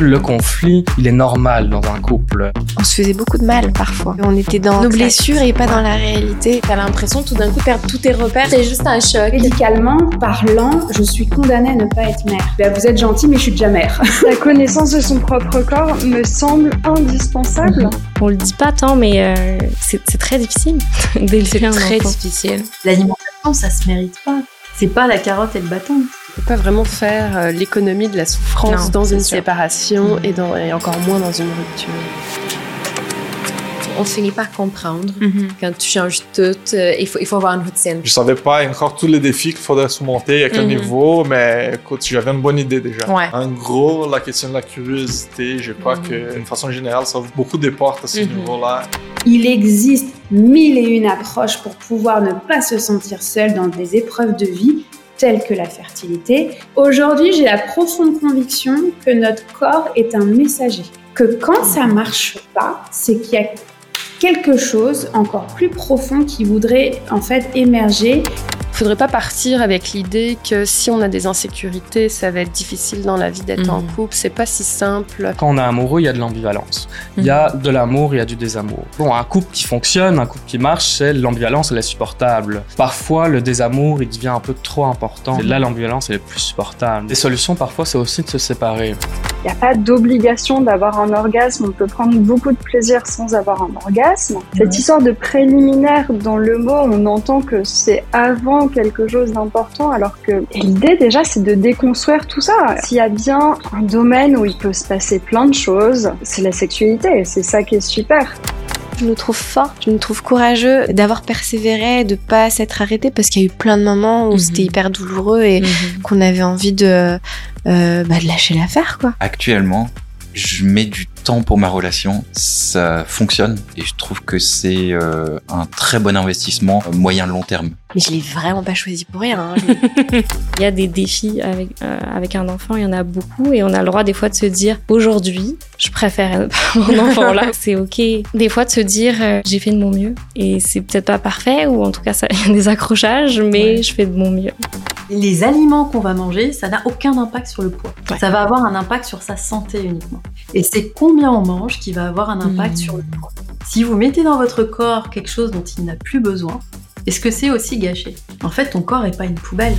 Le conflit, il est normal dans un couple. On se faisait beaucoup de mal parfois. On était dans nos blessures et pas dans la réalité. T'as l'impression tout d'un coup de perdre tous tes repères. C'est juste un choc. Médicalement parlant, je suis condamnée à ne pas être mère. Ben, vous êtes gentil, mais je suis déjà mère. La connaissance de son propre corps me semble indispensable. On le dit pas tant, mais euh, c'est très difficile d'élever un très difficile. L'alimentation, ça se mérite pas. C'est pas la carotte et le bâton. On peut pas vraiment faire euh, l'économie de la souffrance Non, dans une sûr. séparation et, dans, et encore moins dans une rupture. On finit par comprendre Mhm. quand tu changes tout. euh, il, faut, il faut avoir une routine. Je savais pas encore tous les défis qu'il faudrait surmonter, à quel Mhm. niveau, mais écoute, j'avais une bonne idée déjà. Ouais. En gros, la question de la curiosité, je crois Mhm. que d'une façon générale, ça ouvre beaucoup de portes à ce Mhm. niveau-là. Il existe mille et une approches pour pouvoir ne pas se sentir seul dans des épreuves de vie telles que la fertilité. Aujourd'hui, j'ai la profonde conviction que notre corps est un messager. Que quand ça marche pas, c'est qu'il y a quelque chose encore plus profond qui voudrait en fait émerger Faudrait pas partir avec l'idée que si on a des insécurités, ça va être difficile dans la vie d'être en Mhm. couple. C'est pas si simple. Quand on est amoureux, il y a de l'ambivalence. Il y a de l'amour, il y a du désamour. Bon, un couple qui fonctionne, un couple qui marche, c'est l'ambivalence, elle est supportable. Parfois, le désamour, il devient un peu trop important. Et là, l'ambivalence, elle est plus supportable. Les solutions, parfois, c'est aussi de se séparer. Il n'y a pas d'obligation d'avoir un orgasme. On peut prendre beaucoup de plaisir sans avoir un orgasme. Cette histoire de préliminaire, dans le mot, on entend que c'est avant quelque chose d'important, alors que l'idée déjà, c'est de déconstruire tout ça. S'il y a bien un domaine où il peut se passer plein de choses, c'est la sexualité. et C'est ça qui est super. Je nous trouve fort, je nous trouve courageux d'avoir persévéré, de pas s'être arrêté parce qu'il y a eu plein de moments où Mhm. c'était hyper douloureux et Mhm. qu'on avait envie de, euh, bah, de lâcher l'affaire quoi. Actuellement, je mets du temps pour ma relation, ça fonctionne et je trouve que c'est euh, un très bon investissement euh, moyen-long terme. Mais je l'ai vraiment pas choisi pour rien. hein. Il y a des défis avec, euh, avec un enfant, il y en a beaucoup, et on a le droit des fois de se dire aujourd'hui, je préfère mon enfant là, c'est ok. Des fois de se dire euh, j'ai fait de mon mieux, et c'est peut-être pas parfait, ou en tout cas ça- il y a des accrochages, mais Ouais. je fais de mon mieux. Les aliments qu'on va manger, ça n'a aucun impact sur le poids. Ouais. Ça va avoir un impact sur sa santé uniquement. Et c'est combien on mange qui va avoir un impact Mhm. sur le poids. Si vous mettez dans votre corps quelque chose dont il n'a plus besoin, est-ce que c'est aussi gâché? En fait, ton corps n'est pas une poubelle.